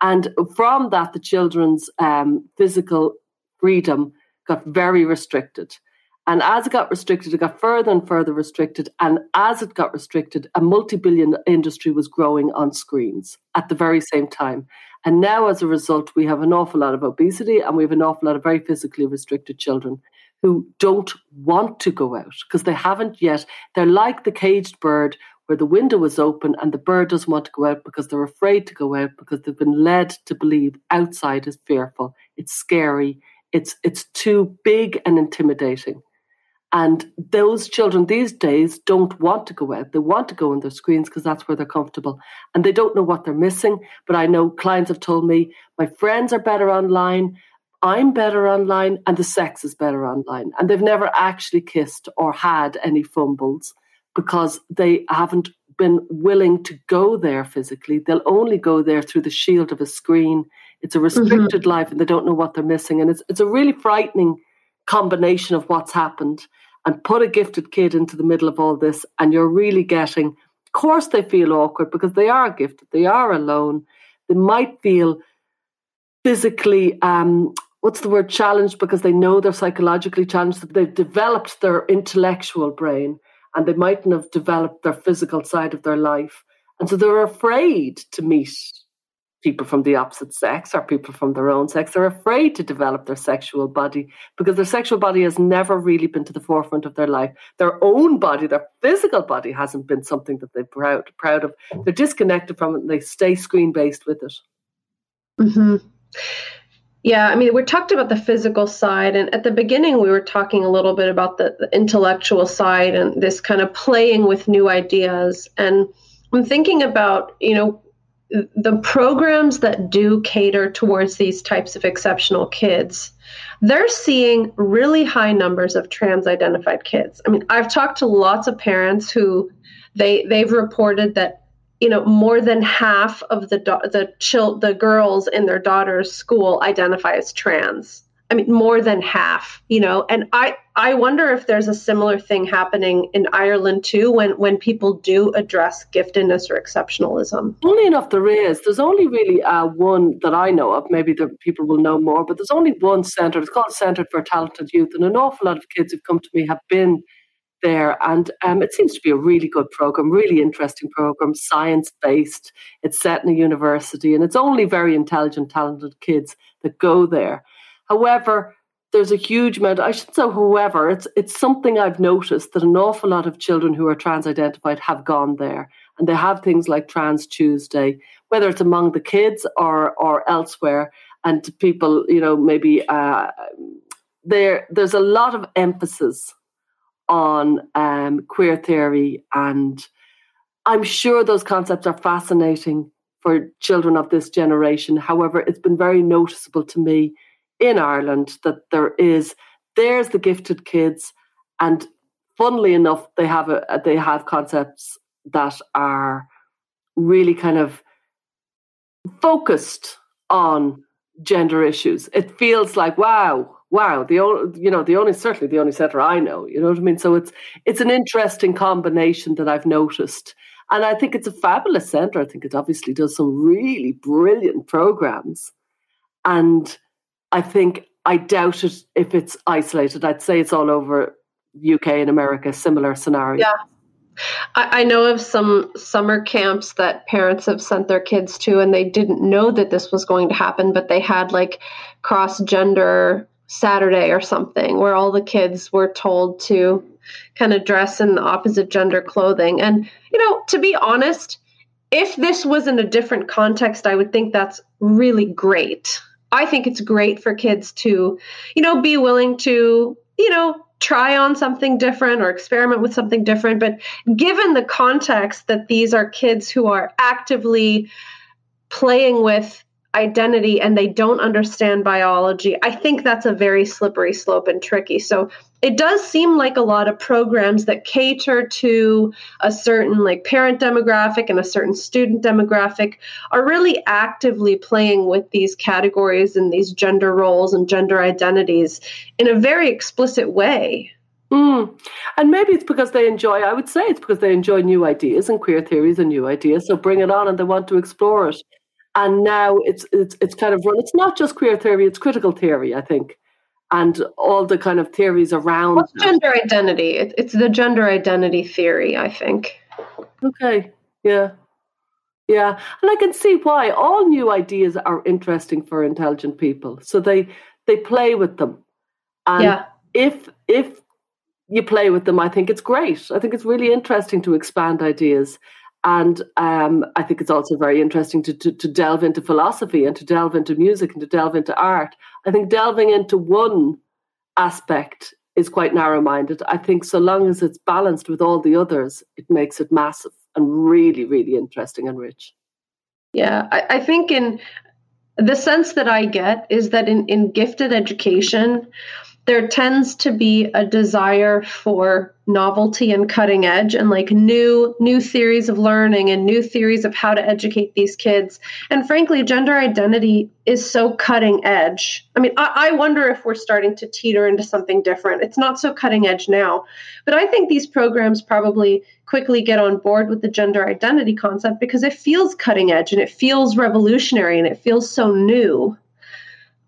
And from that, the children's um, physical freedom got very restricted. And as it got restricted, it got further and further restricted. And as it got restricted, a multi billion industry was growing on screens at the very same time. And now, as a result, we have an awful lot of obesity and we have an awful lot of very physically restricted children who don't want to go out because they haven't yet. They're like the caged bird where the window is open and the bird doesn't want to go out because they're afraid to go out because they've been led to believe outside is fearful, it's scary, it's it's too big and intimidating. And those children these days don't want to go out. They want to go on their screens because that's where they're comfortable. And they don't know what they're missing. But I know clients have told me my friends are better online, I'm better online, and the sex is better online. And they've never actually kissed or had any fumbles because they haven't been willing to go there physically. They'll only go there through the shield of a screen. It's a mm-hmm. restricted mm-hmm. life and they don't know what they're missing. And it's it's a really frightening combination of what's happened. And put a gifted kid into the middle of all this, and you're really getting, of course, they feel awkward because they are gifted, they are alone. They might feel physically um, what's the word challenged because they know they're psychologically challenged they've developed their intellectual brain and they mightn't have developed their physical side of their life. And so they're afraid to meet people from the opposite sex or people from their own sex. They're afraid to develop their sexual body because their sexual body has never really been to the forefront of their life. Their own body, their physical body, hasn't been something that they're proud, proud of. They're disconnected from it and they stay screen based with it. Mm-hmm. Yeah, I mean, we talked about the physical side, and at the beginning, we were talking a little bit about the, the, intellectual side and this kind of playing with new ideas. And I'm thinking about, you know, the programs that do cater towards these types of exceptional kids. They're seeing really high numbers of trans identified kids. I mean, I've talked to lots of parents who they they've reported that you know more than half of the the chil- the girls in their daughter's school identify as trans i mean more than half you know and i i wonder if there's a similar thing happening in ireland too when when people do address giftedness or exceptionalism only enough there is there's only really uh, one that i know of maybe the people will know more but there's only one centre it's called centre for talented youth and an awful lot of kids who've come to me have been there. And um, it seems to be a really good program, really interesting program, science based. It's set in a university, and it's only very intelligent, talented kids that go there. However, there's a huge amount. I should say, however, it's it's something I've noticed that an awful lot of children who are trans identified have gone there, and they have things like Trans Tuesday, whether it's among the kids or or elsewhere, and people, you know, maybe uh, there there's a lot of emphasis on um, queer theory. And I'm sure those concepts are fascinating for children of this generation. However, it's been very noticeable to me in Ireland that there is there's the gifted kids, and funnily enough, they have a they have concepts that are really kind of focused on gender issues. It feels like wow, wow, the only, you know, the only certainly the only centre I know. You know what I mean? So it's it's an interesting combination that I've noticed, and I think it's a fabulous centre. I think it obviously does some really brilliant programs, and I think I doubt it if it's isolated. I'd say it's all over UK and America, similar scenario. Yeah. I, I know of some summer camps that parents have sent their kids to, and they didn't know that this was going to happen, but they had like cross gender Saturday or something where all the kids were told to kind of dress in the opposite gender clothing. And, you know, to be honest, if this was in a different context, I would think that's really great. I think it's great for kids to, you know, be willing to, you know, try on something different or experiment with something different. But given the context that these are kids who are actively playing with identity and they don't understand biology, I think that's a very slippery slope and tricky. So it does seem like a lot of programs that cater to a certain like parent demographic and a certain student demographic are really actively playing with these categories and these gender roles and gender identities in a very explicit way. Mm. And maybe it's because they enjoy, I would say it's because they enjoy new ideas and queer theories and new ideas. So bring it on and they want to explore it. And now it's it's it's kind of run. It's not just queer theory; it's critical theory. I think, and all the kind of theories around What's gender identity. It, it's the gender identity theory. I think. Okay. Yeah. Yeah, and I can see why all new ideas are interesting for intelligent people. So they they play with them, and yeah. if if you play with them, I think it's great. I think it's really interesting to expand ideas. And um, I think it's also very interesting to, to, to, delve into philosophy and to delve into music and to delve into art. I think delving into one aspect is quite narrow minded. I think so long as it's balanced with all the others, it makes it massive and really, really interesting and rich. Yeah, I, I think in the sense that I get is that in, in gifted education, there tends to be a desire for novelty and cutting edge and like new new theories of learning and new theories of how to educate these kids. And frankly gender identity is so cutting edge. I mean I, I, wonder if we're starting to teeter into something different. It's not so cutting edge now. But i think these programs probably quickly get on board with the gender identity concept because it feels cutting edge and it feels revolutionary and it feels so new.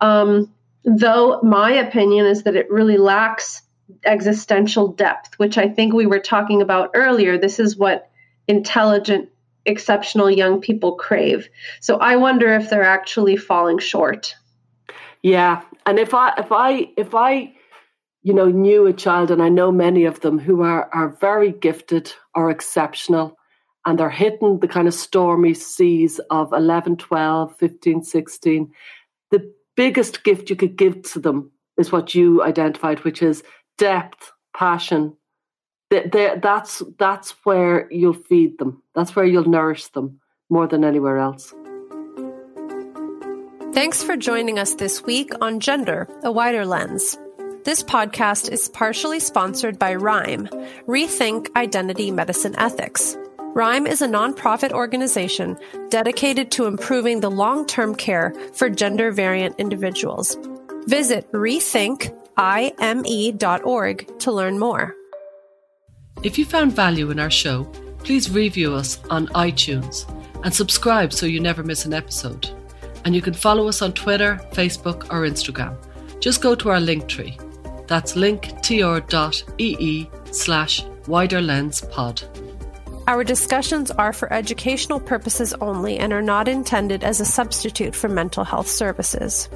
Um, though my opinion is that it really lacks existential depth, which I think we were talking about earlier. This is what intelligent, exceptional young people crave. So I wonder if they're actually falling short. Yeah, and if I if I if I you know knew a child and I know many of them who are are very gifted or exceptional and they're hitting the kind of stormy seas of 11 12 15 16 the biggest gift you could give to them is what you identified, which is depth, passion. that's that's where you'll feed them. That's where you'll nourish them more than anywhere else. Thanks for joining us this week on Gender, a Wider Lens. This podcast is partially sponsored by RIME, Rethink Identity Medicine Ethics. RIME is a nonprofit organization dedicated to improving the long term care for gender variant individuals. Visit rethinkime.org to learn more. If you found value in our show, please review us on iTunes and subscribe so you never miss an episode. And you can follow us on Twitter, Facebook, or Instagram. Just go to our link tree. That's linktr.ee slash widerlenspod. Our discussions are for educational purposes only and are not intended as a substitute for mental health services.